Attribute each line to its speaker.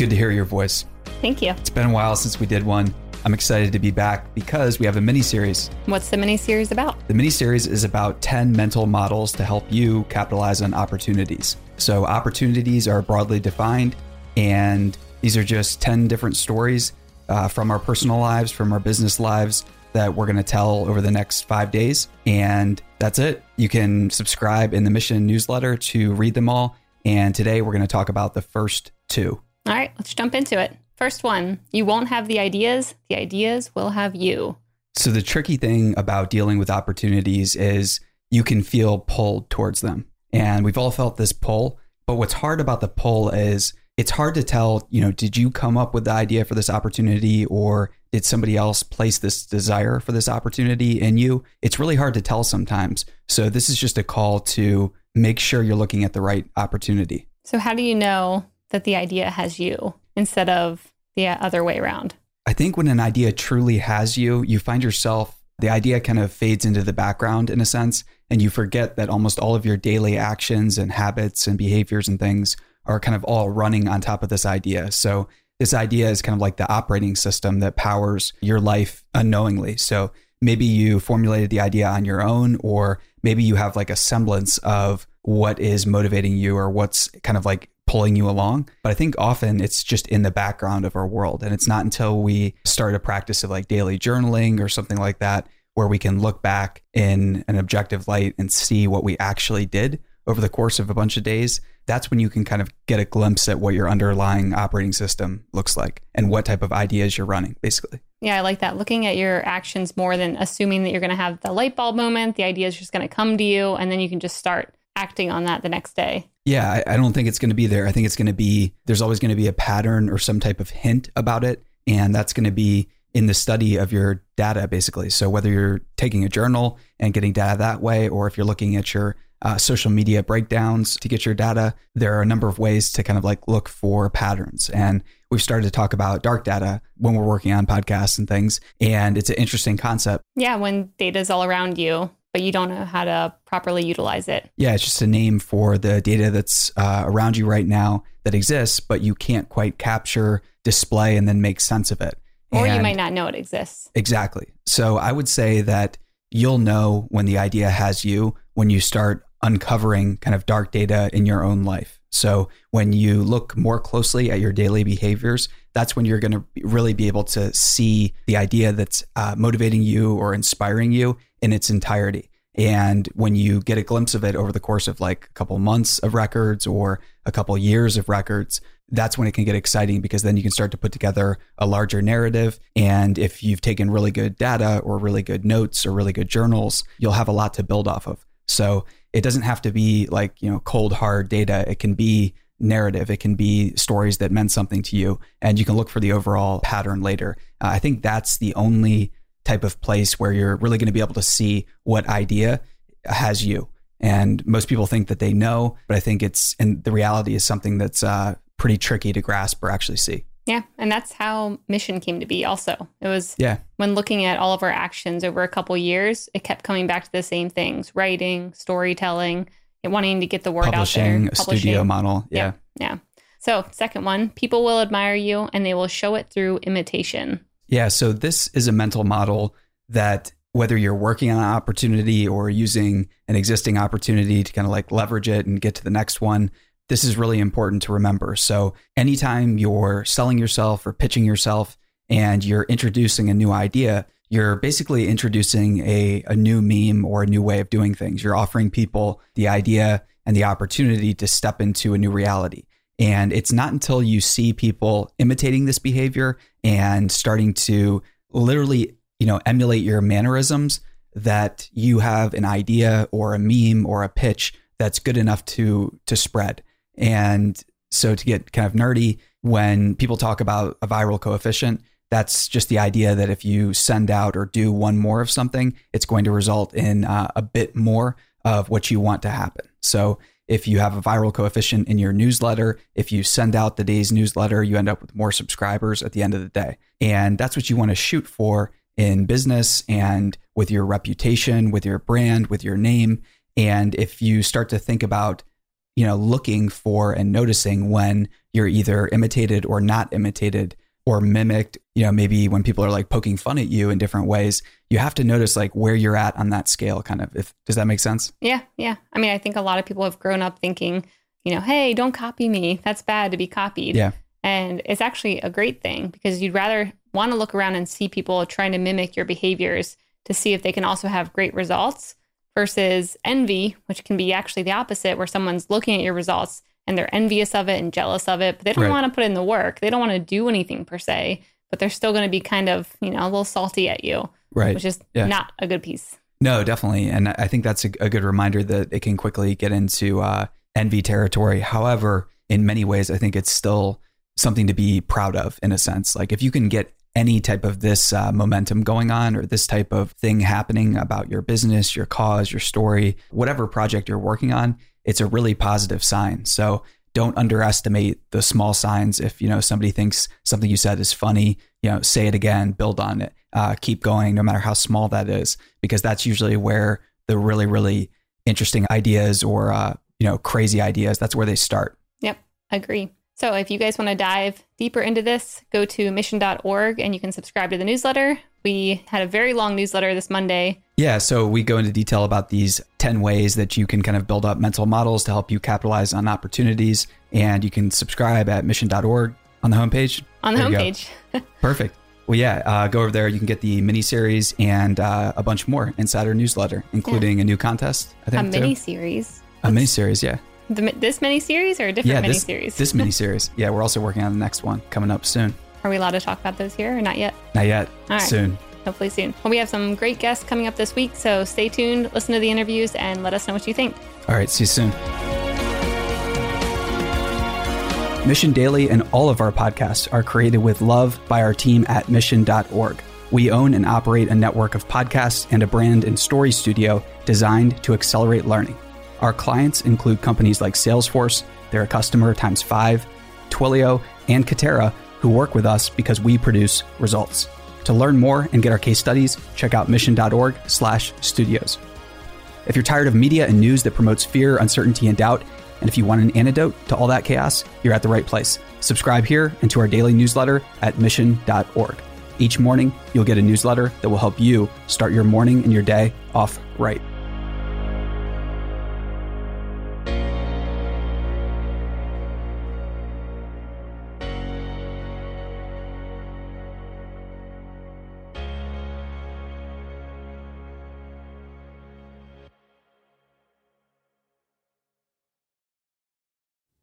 Speaker 1: good to hear your voice.
Speaker 2: Thank you.
Speaker 1: It's been a while since we did one. I'm excited to be back because we have a mini series.
Speaker 2: What's the mini series about?
Speaker 1: The mini series is about 10 mental models to help you capitalize on opportunities. So, opportunities are broadly defined, and these are just 10 different stories uh, from our personal lives, from our business lives that we're going to tell over the next five days. And that's it. You can subscribe in the mission newsletter to read them all. And today we're going to talk about the first two.
Speaker 2: All right, let's jump into it. First one you won't have the ideas, the ideas will have you.
Speaker 1: So, the tricky thing about dealing with opportunities is you can feel pulled towards them. And we've all felt this pull. But what's hard about the pull is it's hard to tell, you know, did you come up with the idea for this opportunity or did somebody else place this desire for this opportunity in you? It's really hard to tell sometimes. So, this is just a call to make sure you're looking at the right opportunity.
Speaker 2: So, how do you know that the idea has you instead of the other way around?
Speaker 1: I think when an idea truly has you, you find yourself, the idea kind of fades into the background in a sense, and you forget that almost all of your daily actions and habits and behaviors and things are kind of all running on top of this idea. So, this idea is kind of like the operating system that powers your life unknowingly. So, maybe you formulated the idea on your own, or maybe you have like a semblance of what is motivating you or what's kind of like pulling you along. But I think often it's just in the background of our world. And it's not until we start a practice of like daily journaling or something like that where we can look back in an objective light and see what we actually did over the course of a bunch of days. That's when you can kind of get a glimpse at what your underlying operating system looks like and what type of ideas you're running, basically.
Speaker 2: Yeah, I like that. Looking at your actions more than assuming that you're going to have the light bulb moment, the idea is just going to come to you, and then you can just start acting on that the next day.
Speaker 1: Yeah, I, I don't think it's going to be there. I think it's going to be, there's always going to be a pattern or some type of hint about it. And that's going to be in the study of your data, basically. So whether you're taking a journal and getting data that way, or if you're looking at your uh, social media breakdowns to get your data, there are a number of ways to kind of like look for patterns. And we've started to talk about dark data when we're working on podcasts and things. And it's an interesting concept.
Speaker 2: Yeah, when data is all around you, but you don't know how to properly utilize it.
Speaker 1: Yeah, it's just a name for the data that's uh, around you right now that exists, but you can't quite capture, display, and then make sense of it.
Speaker 2: Or
Speaker 1: and
Speaker 2: you might not know it exists.
Speaker 1: Exactly. So I would say that you'll know when the idea has you when you start uncovering kind of dark data in your own life. So when you look more closely at your daily behaviors, that's when you're going to really be able to see the idea that's uh, motivating you or inspiring you in its entirety. And when you get a glimpse of it over the course of like a couple months of records or a couple years of records, that's when it can get exciting because then you can start to put together a larger narrative. And if you've taken really good data or really good notes or really good journals, you'll have a lot to build off of. So it doesn't have to be like, you know, cold, hard data. It can be narrative. It can be stories that meant something to you, and you can look for the overall pattern later. Uh, I think that's the only type of place where you're really going to be able to see what idea has you. And most people think that they know, but I think it's, and the reality is something that's uh, pretty tricky to grasp or actually see.
Speaker 2: Yeah. And that's how mission came to be also. It was
Speaker 1: yeah.
Speaker 2: when looking at all of our actions over a couple years, it kept coming back to the same things writing, storytelling, wanting to get the word
Speaker 1: publishing,
Speaker 2: out there.
Speaker 1: Publishing, studio model. Yeah.
Speaker 2: yeah. Yeah. So, second one, people will admire you and they will show it through imitation.
Speaker 1: Yeah. So, this is a mental model that whether you're working on an opportunity or using an existing opportunity to kind of like leverage it and get to the next one, this is really important to remember. So, anytime you're selling yourself or pitching yourself and you're introducing a new idea, you're basically introducing a, a new meme or a new way of doing things. You're offering people the idea and the opportunity to step into a new reality. And it's not until you see people imitating this behavior and starting to literally, you know, emulate your mannerisms that you have an idea or a meme or a pitch that's good enough to to spread. And so to get kind of nerdy, when people talk about a viral coefficient, that's just the idea that if you send out or do one more of something, it's going to result in uh, a bit more of what you want to happen. So if you have a viral coefficient in your newsletter, if you send out the day's newsletter, you end up with more subscribers at the end of the day. And that's what you want to shoot for in business and with your reputation, with your brand, with your name. And if you start to think about you know, looking for and noticing when you're either imitated or not imitated or mimicked, you know, maybe when people are like poking fun at you in different ways, you have to notice like where you're at on that scale kind of if does that make sense?
Speaker 2: Yeah, yeah. I mean, I think a lot of people have grown up thinking, you know, hey, don't copy me. That's bad to be copied.
Speaker 1: Yeah.
Speaker 2: And it's actually a great thing because you'd rather want to look around and see people trying to mimic your behaviors to see if they can also have great results versus envy, which can be actually the opposite, where someone's looking at your results and they're envious of it and jealous of it, but they don't
Speaker 1: Right.
Speaker 2: want to put in the work. They don't want to do anything per se, but they're still going to be kind of, you know, a little salty at you,
Speaker 1: Right.
Speaker 2: which is
Speaker 1: Yeah.
Speaker 2: not a good piece.
Speaker 1: No, definitely. And I think that's a, a good reminder that it can quickly get into uh, envy territory. However, in many ways, I think it's still something to be proud of in a sense. Like if you can get any type of this uh, momentum going on or this type of thing happening about your business, your cause, your story, whatever project you're working on, it's a really positive sign. So don't underestimate the small signs. If you know somebody thinks something you said is funny, you know, say it again, build on it, uh, keep going, no matter how small that is, because that's usually where the really, really interesting ideas or uh, you know crazy ideas. That's where they start.
Speaker 2: Yep, agree. So if you guys want to dive deeper into this, go to mission.org and you can subscribe to the newsletter. We had a very long newsletter this Monday.
Speaker 1: Yeah, so we go into detail about these 10 ways that you can kind of build up mental models to help you capitalize on opportunities. And you can subscribe at mission.org on the homepage.
Speaker 2: on the
Speaker 1: There
Speaker 2: homepage.
Speaker 1: Perfect. Well, yeah, uh, go over there. You can get the mini series and uh, a bunch more inside our newsletter, including a new contest. I
Speaker 2: a
Speaker 1: think too.
Speaker 2: mini series.
Speaker 1: a mini series. Yeah,
Speaker 2: The, this mini series or a different
Speaker 1: yeah.
Speaker 2: mini
Speaker 1: This
Speaker 2: series?
Speaker 1: this mini series. Yeah, we're also working on the next one coming up soon.
Speaker 2: Are we allowed to talk about those here or not yet?
Speaker 1: Not yet.
Speaker 2: All right.
Speaker 1: Soon.
Speaker 2: Hopefully soon. Well, we have some great guests coming up this week, so stay tuned, listen to the interviews, and let us know what you think.
Speaker 1: All right. See you soon. Mission Daily and all of our podcasts are created with love by our team at mission.org. We own and operate a network of podcasts and a brand and story studio designed to accelerate learning. Our clients include companies like Salesforce, they're a customer times five, Twilio, and Katera, who work with us because we produce results. To learn more and get our case studies, check out mission.org/studios. If you're tired of media and news that promotes fear, uncertainty, and doubt, and if you want an antidote to all that chaos, you're at the right place. Subscribe here and to our daily newsletter at mission.org. Each morning, you'll get a newsletter that will help you start your morning and your day off right.